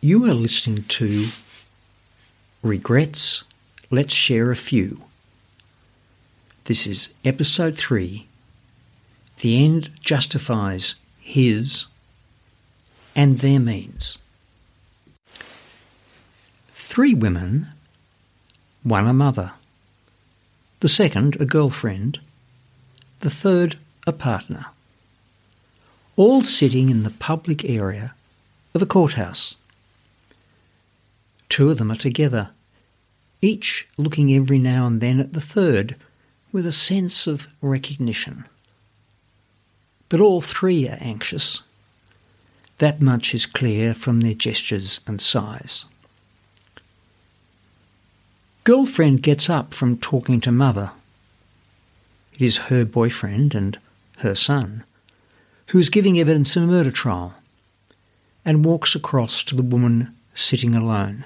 You are listening to Regrets. Let's share a few. This is episode 3 The End Justifies His and Their Means. Three women, one a mother, the second a girlfriend, the third a partner, all sitting in the public area of a courthouse. Two of them are together, each looking every now and then at the third with a sense of recognition. But all three are anxious. That much is clear from their gestures and sighs. Girlfriend gets up from talking to mother. It is her boyfriend and her son who is giving evidence in a murder trial and walks across to the woman sitting alone.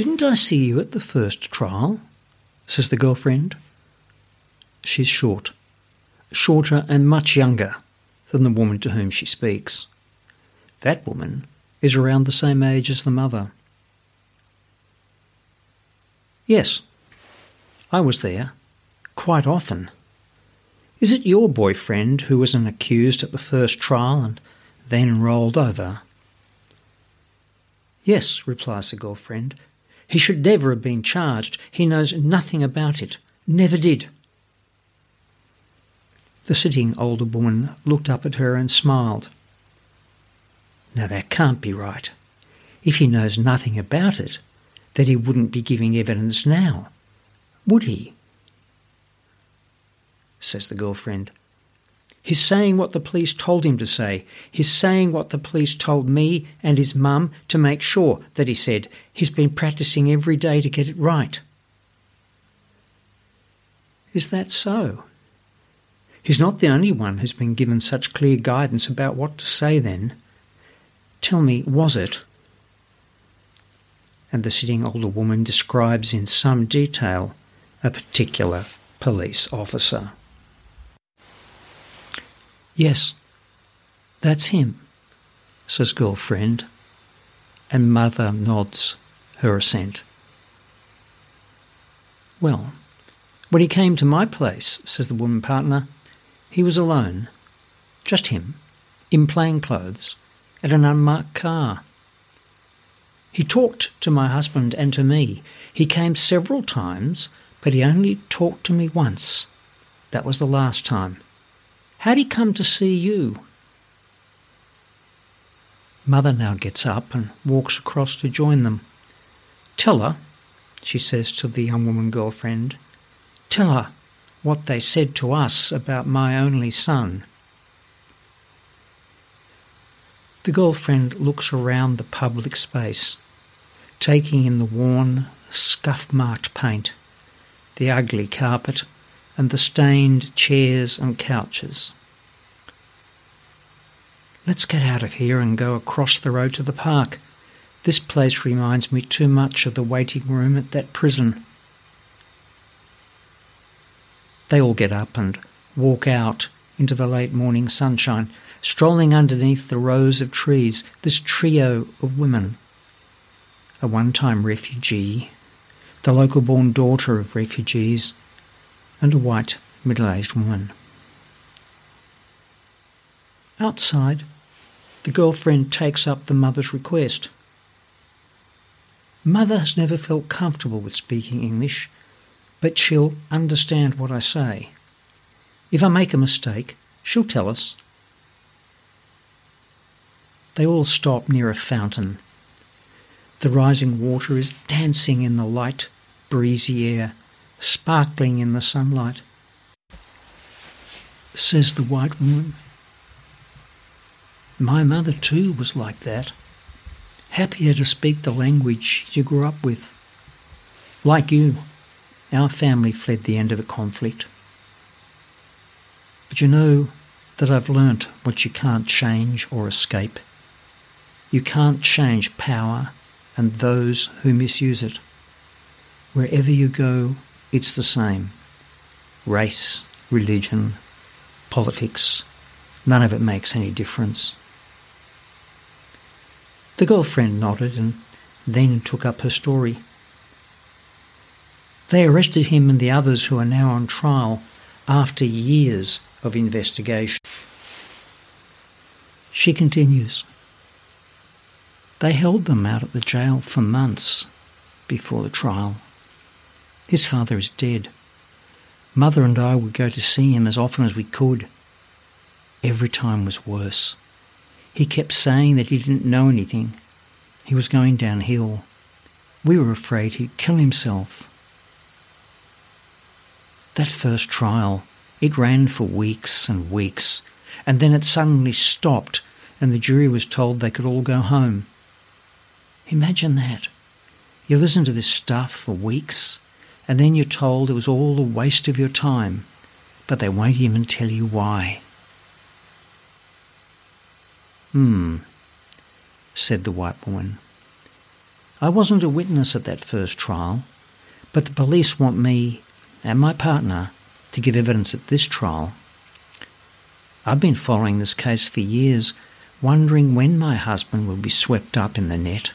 Didn't I see you at the first trial? says the girlfriend. She's short, shorter and much younger than the woman to whom she speaks. That woman is around the same age as the mother. Yes, I was there, quite often. Is it your boyfriend who was an accused at the first trial and then rolled over? Yes, replies the girlfriend. He should never have been charged. He knows nothing about it. Never did. The sitting older woman looked up at her and smiled. Now that can't be right. If he knows nothing about it, that he wouldn't be giving evidence now, would he? Says the girlfriend. He's saying what the police told him to say. He's saying what the police told me and his mum to make sure that he said. He's been practicing every day to get it right. Is that so? He's not the only one who's been given such clear guidance about what to say then. Tell me, was it? And the sitting older woman describes in some detail a particular police officer. Yes, that's him, says girlfriend, and mother nods her assent. Well, when he came to my place, says the woman partner, he was alone, just him, in plain clothes, at an unmarked car. He talked to my husband and to me. He came several times, but he only talked to me once. That was the last time. How'd he come to see you? Mother now gets up and walks across to join them. Tell her, she says to the young woman girlfriend, tell her what they said to us about my only son. The girlfriend looks around the public space, taking in the worn, scuff marked paint, the ugly carpet, and the stained chairs and couches. Let's get out of here and go across the road to the park. This place reminds me too much of the waiting room at that prison. They all get up and walk out into the late morning sunshine, strolling underneath the rows of trees, this trio of women. A one time refugee, the local born daughter of refugees, and a white middle aged woman. Outside, the girlfriend takes up the mother's request. Mother has never felt comfortable with speaking English, but she'll understand what I say. If I make a mistake, she'll tell us. They all stop near a fountain. The rising water is dancing in the light, breezy air, sparkling in the sunlight. Says the white woman. My mother, too, was like that. Happier to speak the language you grew up with. Like you, our family fled the end of a conflict. But you know that I've learnt what you can't change or escape. You can't change power and those who misuse it. Wherever you go, it's the same. Race, religion, politics, none of it makes any difference. The girlfriend nodded and then took up her story. They arrested him and the others who are now on trial after years of investigation. She continues. They held them out at the jail for months before the trial. His father is dead. Mother and I would go to see him as often as we could. Every time was worse. He kept saying that he didn't know anything. He was going downhill. We were afraid he'd kill himself. That first trial, it ran for weeks and weeks, and then it suddenly stopped and the jury was told they could all go home. Imagine that. You listen to this stuff for weeks, and then you're told it was all a waste of your time, but they won't even tell you why. Hmm, said the white woman. I wasn't a witness at that first trial, but the police want me and my partner to give evidence at this trial. I've been following this case for years, wondering when my husband will be swept up in the net.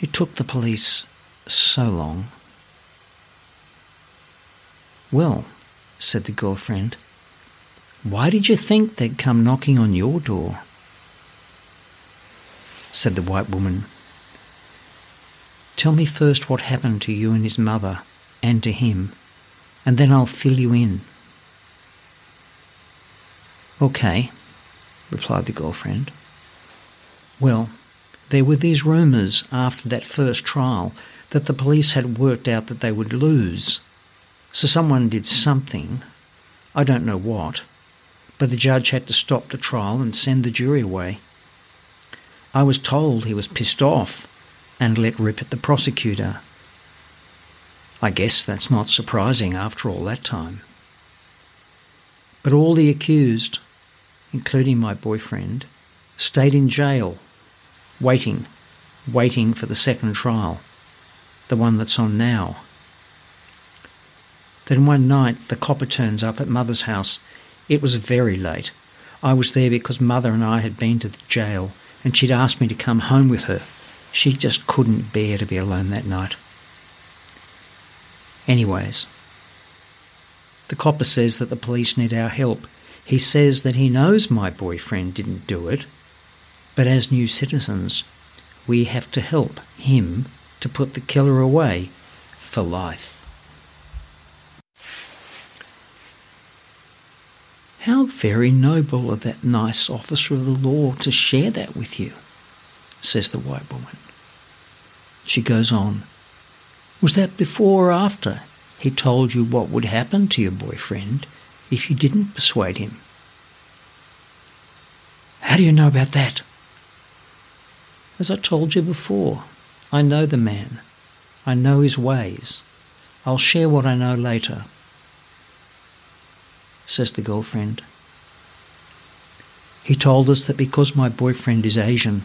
It took the police so long. Well, said the girlfriend, why did you think they'd come knocking on your door? Said the white woman, Tell me first what happened to you and his mother and to him, and then I'll fill you in. Okay, replied the girlfriend. Well, there were these rumours after that first trial that the police had worked out that they would lose. So someone did something, I don't know what, but the judge had to stop the trial and send the jury away. I was told he was pissed off and let rip at the prosecutor. I guess that's not surprising after all that time. But all the accused, including my boyfriend, stayed in jail waiting, waiting for the second trial, the one that's on now. Then one night the copper turns up at Mother's house. It was very late. I was there because Mother and I had been to the jail and she'd asked me to come home with her. She just couldn't bear to be alone that night. Anyways, the copper says that the police need our help. He says that he knows my boyfriend didn't do it, but as new citizens, we have to help him to put the killer away for life. How very noble of that nice officer of the law to share that with you, says the white woman. She goes on, Was that before or after he told you what would happen to your boyfriend if you didn't persuade him? How do you know about that? As I told you before, I know the man. I know his ways. I'll share what I know later, says the girlfriend. He told us that because my boyfriend is Asian,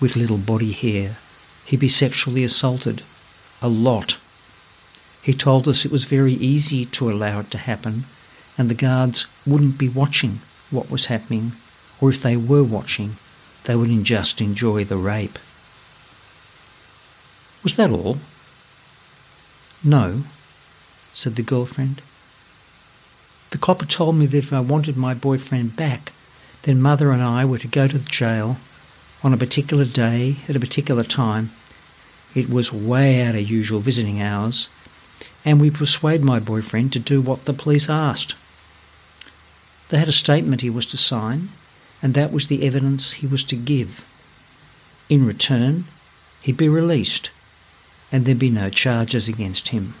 with little body hair, he'd be sexually assaulted. A lot. He told us it was very easy to allow it to happen, and the guards wouldn't be watching what was happening, or if they were watching, they would just enjoy the rape. Was that all? No, said the girlfriend. The copper told me that if I wanted my boyfriend back, then mother and I were to go to the jail on a particular day at a particular time. It was way out of usual visiting hours, and we persuade my boyfriend to do what the police asked. They had a statement he was to sign, and that was the evidence he was to give. In return, he'd be released, and there'd be no charges against him.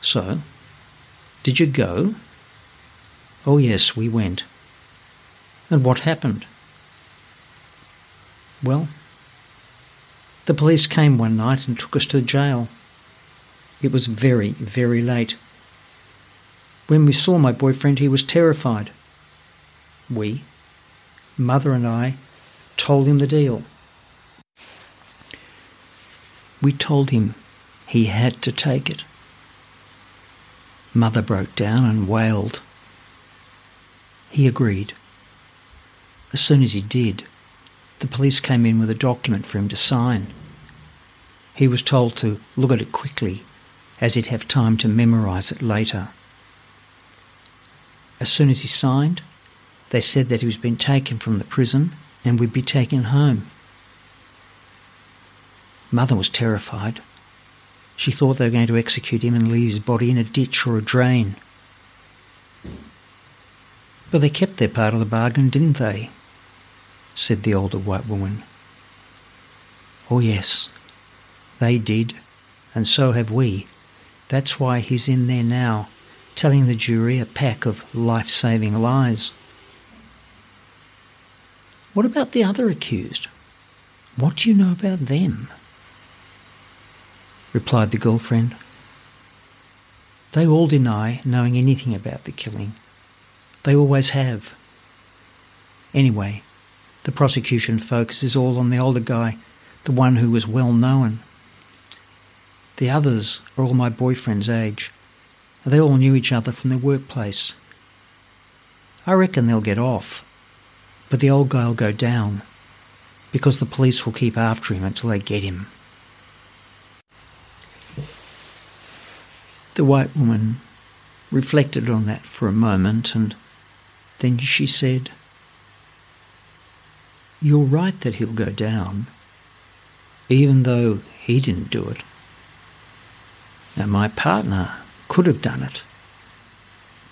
So, did you go? Oh, yes, we went. And what happened? Well, the police came one night and took us to jail. It was very, very late. When we saw my boyfriend, he was terrified. We, Mother and I told him the deal. We told him he had to take it. Mother broke down and wailed. He agreed. As soon as he did, the police came in with a document for him to sign. He was told to look at it quickly, as he'd have time to memorise it later. As soon as he signed, they said that he was being taken from the prison and would be taken home. Mother was terrified. She thought they were going to execute him and leave his body in a ditch or a drain. But they kept their part of the bargain, didn't they? said the older white woman. Oh, yes, they did, and so have we. That's why he's in there now, telling the jury a pack of life saving lies. What about the other accused? What do you know about them? Replied the girlfriend. They all deny knowing anything about the killing. They always have. Anyway, the prosecution focuses all on the older guy, the one who was well known. The others are all my boyfriend's age. And they all knew each other from the workplace. I reckon they'll get off, but the old guy'll go down because the police will keep after him until they get him. The white woman reflected on that for a moment and then she said, You're right that he'll go down, even though he didn't do it. Now, my partner could have done it,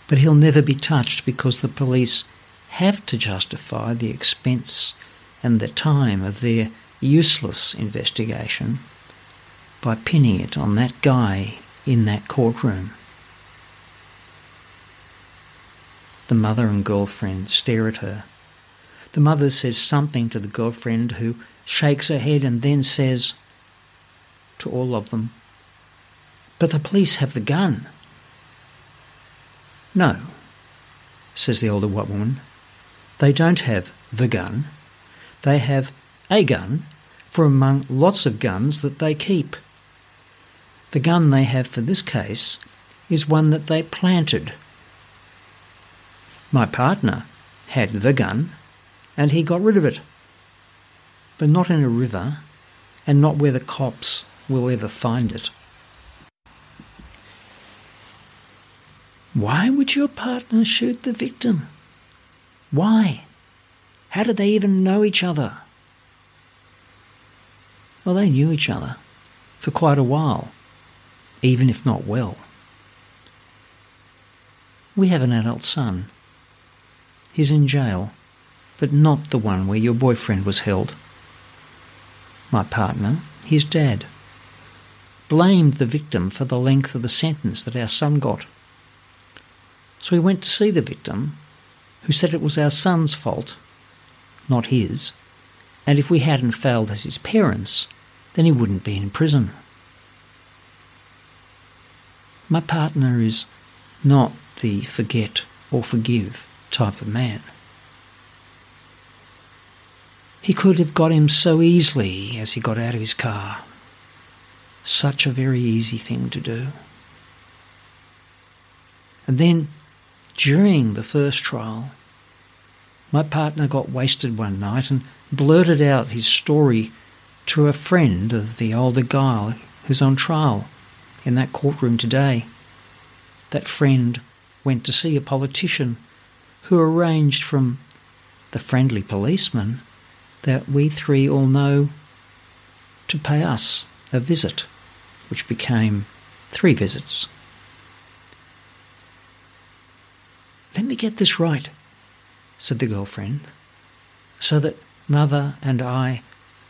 but he'll never be touched because the police have to justify the expense and the time of their useless investigation by pinning it on that guy in that courtroom. The mother and girlfriend stare at her. The mother says something to the girlfriend, who shakes her head and then says to all of them, But the police have the gun. No, says the older white woman. They don't have the gun. They have a gun for among lots of guns that they keep. The gun they have for this case is one that they planted my partner had the gun and he got rid of it. But not in a river and not where the cops will ever find it. Why would your partner shoot the victim? Why? How did they even know each other? Well, they knew each other for quite a while, even if not well. We have an adult son He's in jail, but not the one where your boyfriend was held. My partner, his dad, blamed the victim for the length of the sentence that our son got. So he went to see the victim, who said it was our son's fault, not his, and if we hadn't failed as his parents, then he wouldn't be in prison. My partner is not the forget or forgive type of man. He could have got him so easily as he got out of his car. Such a very easy thing to do. And then, during the first trial, my partner got wasted one night and blurted out his story to a friend of the older guy who's on trial in that courtroom today. That friend went to see a politician who arranged from the friendly policeman that we three all know to pay us a visit, which became three visits. Let me get this right, said the girlfriend, so that mother and I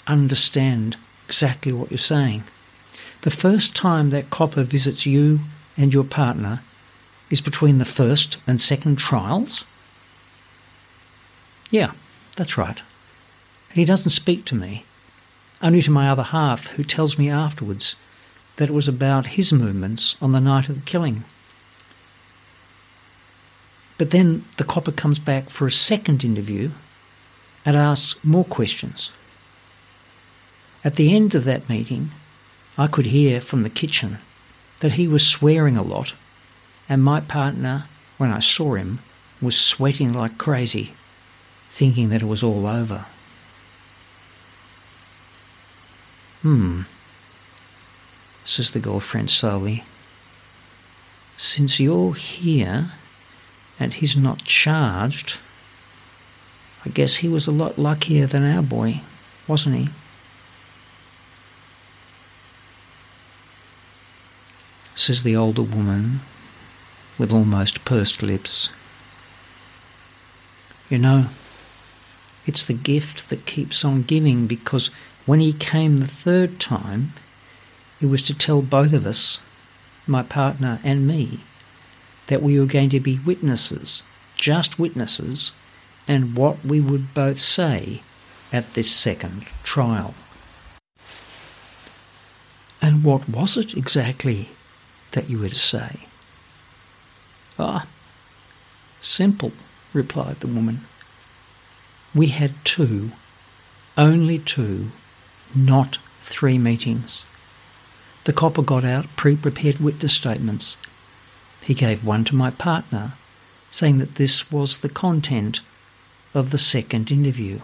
understand exactly what you're saying. The first time that copper visits you and your partner is between the first and second trials? Yeah, that's right. And he doesn't speak to me, only to my other half, who tells me afterwards that it was about his movements on the night of the killing. But then the copper comes back for a second interview and asks more questions. At the end of that meeting, I could hear from the kitchen that he was swearing a lot, and my partner, when I saw him, was sweating like crazy thinking that it was all over. Hmm, says the girlfriend slowly. Since you're here and he's not charged, I guess he was a lot luckier than our boy, wasn't he? Says the older woman with almost pursed lips. You know, it's the gift that keeps on giving because when he came the third time, it was to tell both of us my partner and me, that we were going to be witnesses, just witnesses, and what we would both say at this second trial. And what was it exactly that you were to say? Ah, simple, replied the woman. We had two, only two, not three meetings. The copper got out pre prepared witness statements. He gave one to my partner, saying that this was the content of the second interview.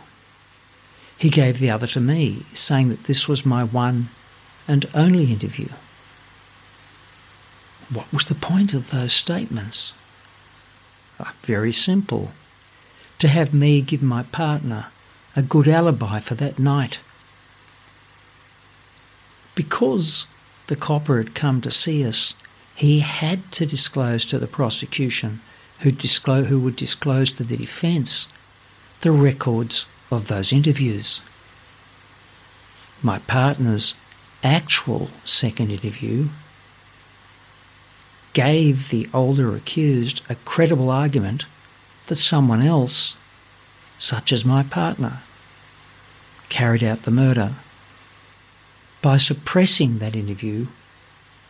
He gave the other to me, saying that this was my one and only interview. What was the point of those statements? Oh, very simple. To have me give my partner a good alibi for that night. Because the copper had come to see us, he had to disclose to the prosecution, who, disclose, who would disclose to the defence, the records of those interviews. My partner's actual second interview gave the older accused a credible argument that someone else, such as my partner, carried out the murder by suppressing that interview,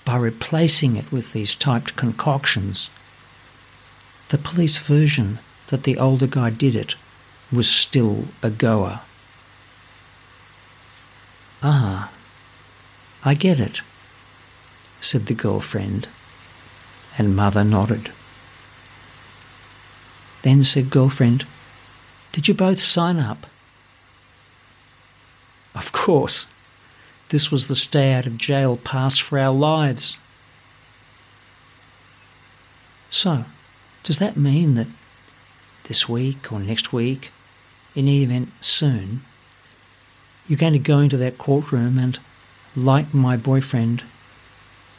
by replacing it with these typed concoctions, the police version that the older guy did it was still a goer. Ah, I get it, said the girlfriend, and mother nodded. Then said girlfriend, Did you both sign up? Of course, this was the stay out of jail pass for our lives. So, does that mean that this week or next week, in any event soon, you're going to go into that courtroom and, like my boyfriend,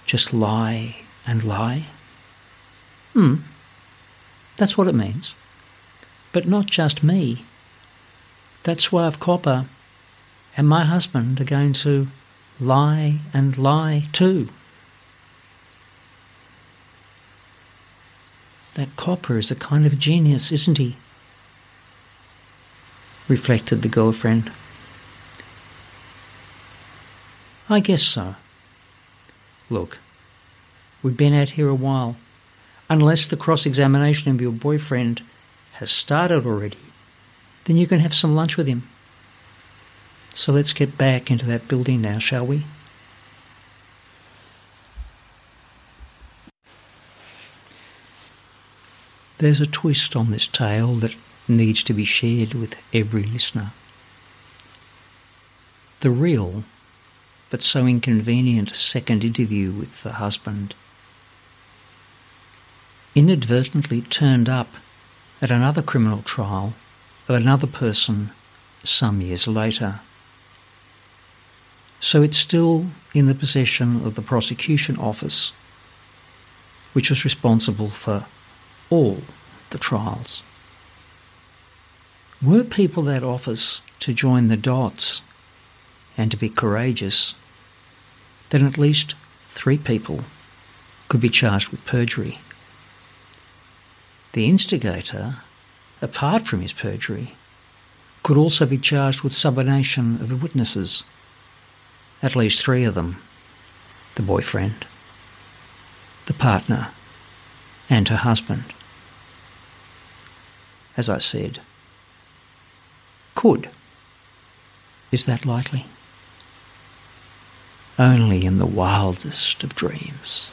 just lie and lie? Hmm, that's what it means. But not just me. That Suave Copper and my husband are going to lie and lie too. That copper is a kind of genius, isn't he? reflected the girlfriend. I guess so. Look, we've been out here a while. Unless the cross examination of your boyfriend has started already, then you can have some lunch with him. So let's get back into that building now, shall we? There's a twist on this tale that needs to be shared with every listener. The real, but so inconvenient second interview with the husband inadvertently turned up at another criminal trial of another person some years later. So it's still in the possession of the prosecution office, which was responsible for all the trials. Were people that office to join the dots and to be courageous, then at least three people could be charged with perjury. The instigator, apart from his perjury, could also be charged with subornation of witnesses at least three of them the boyfriend, the partner, and her husband. As I said, could. Is that likely? Only in the wildest of dreams.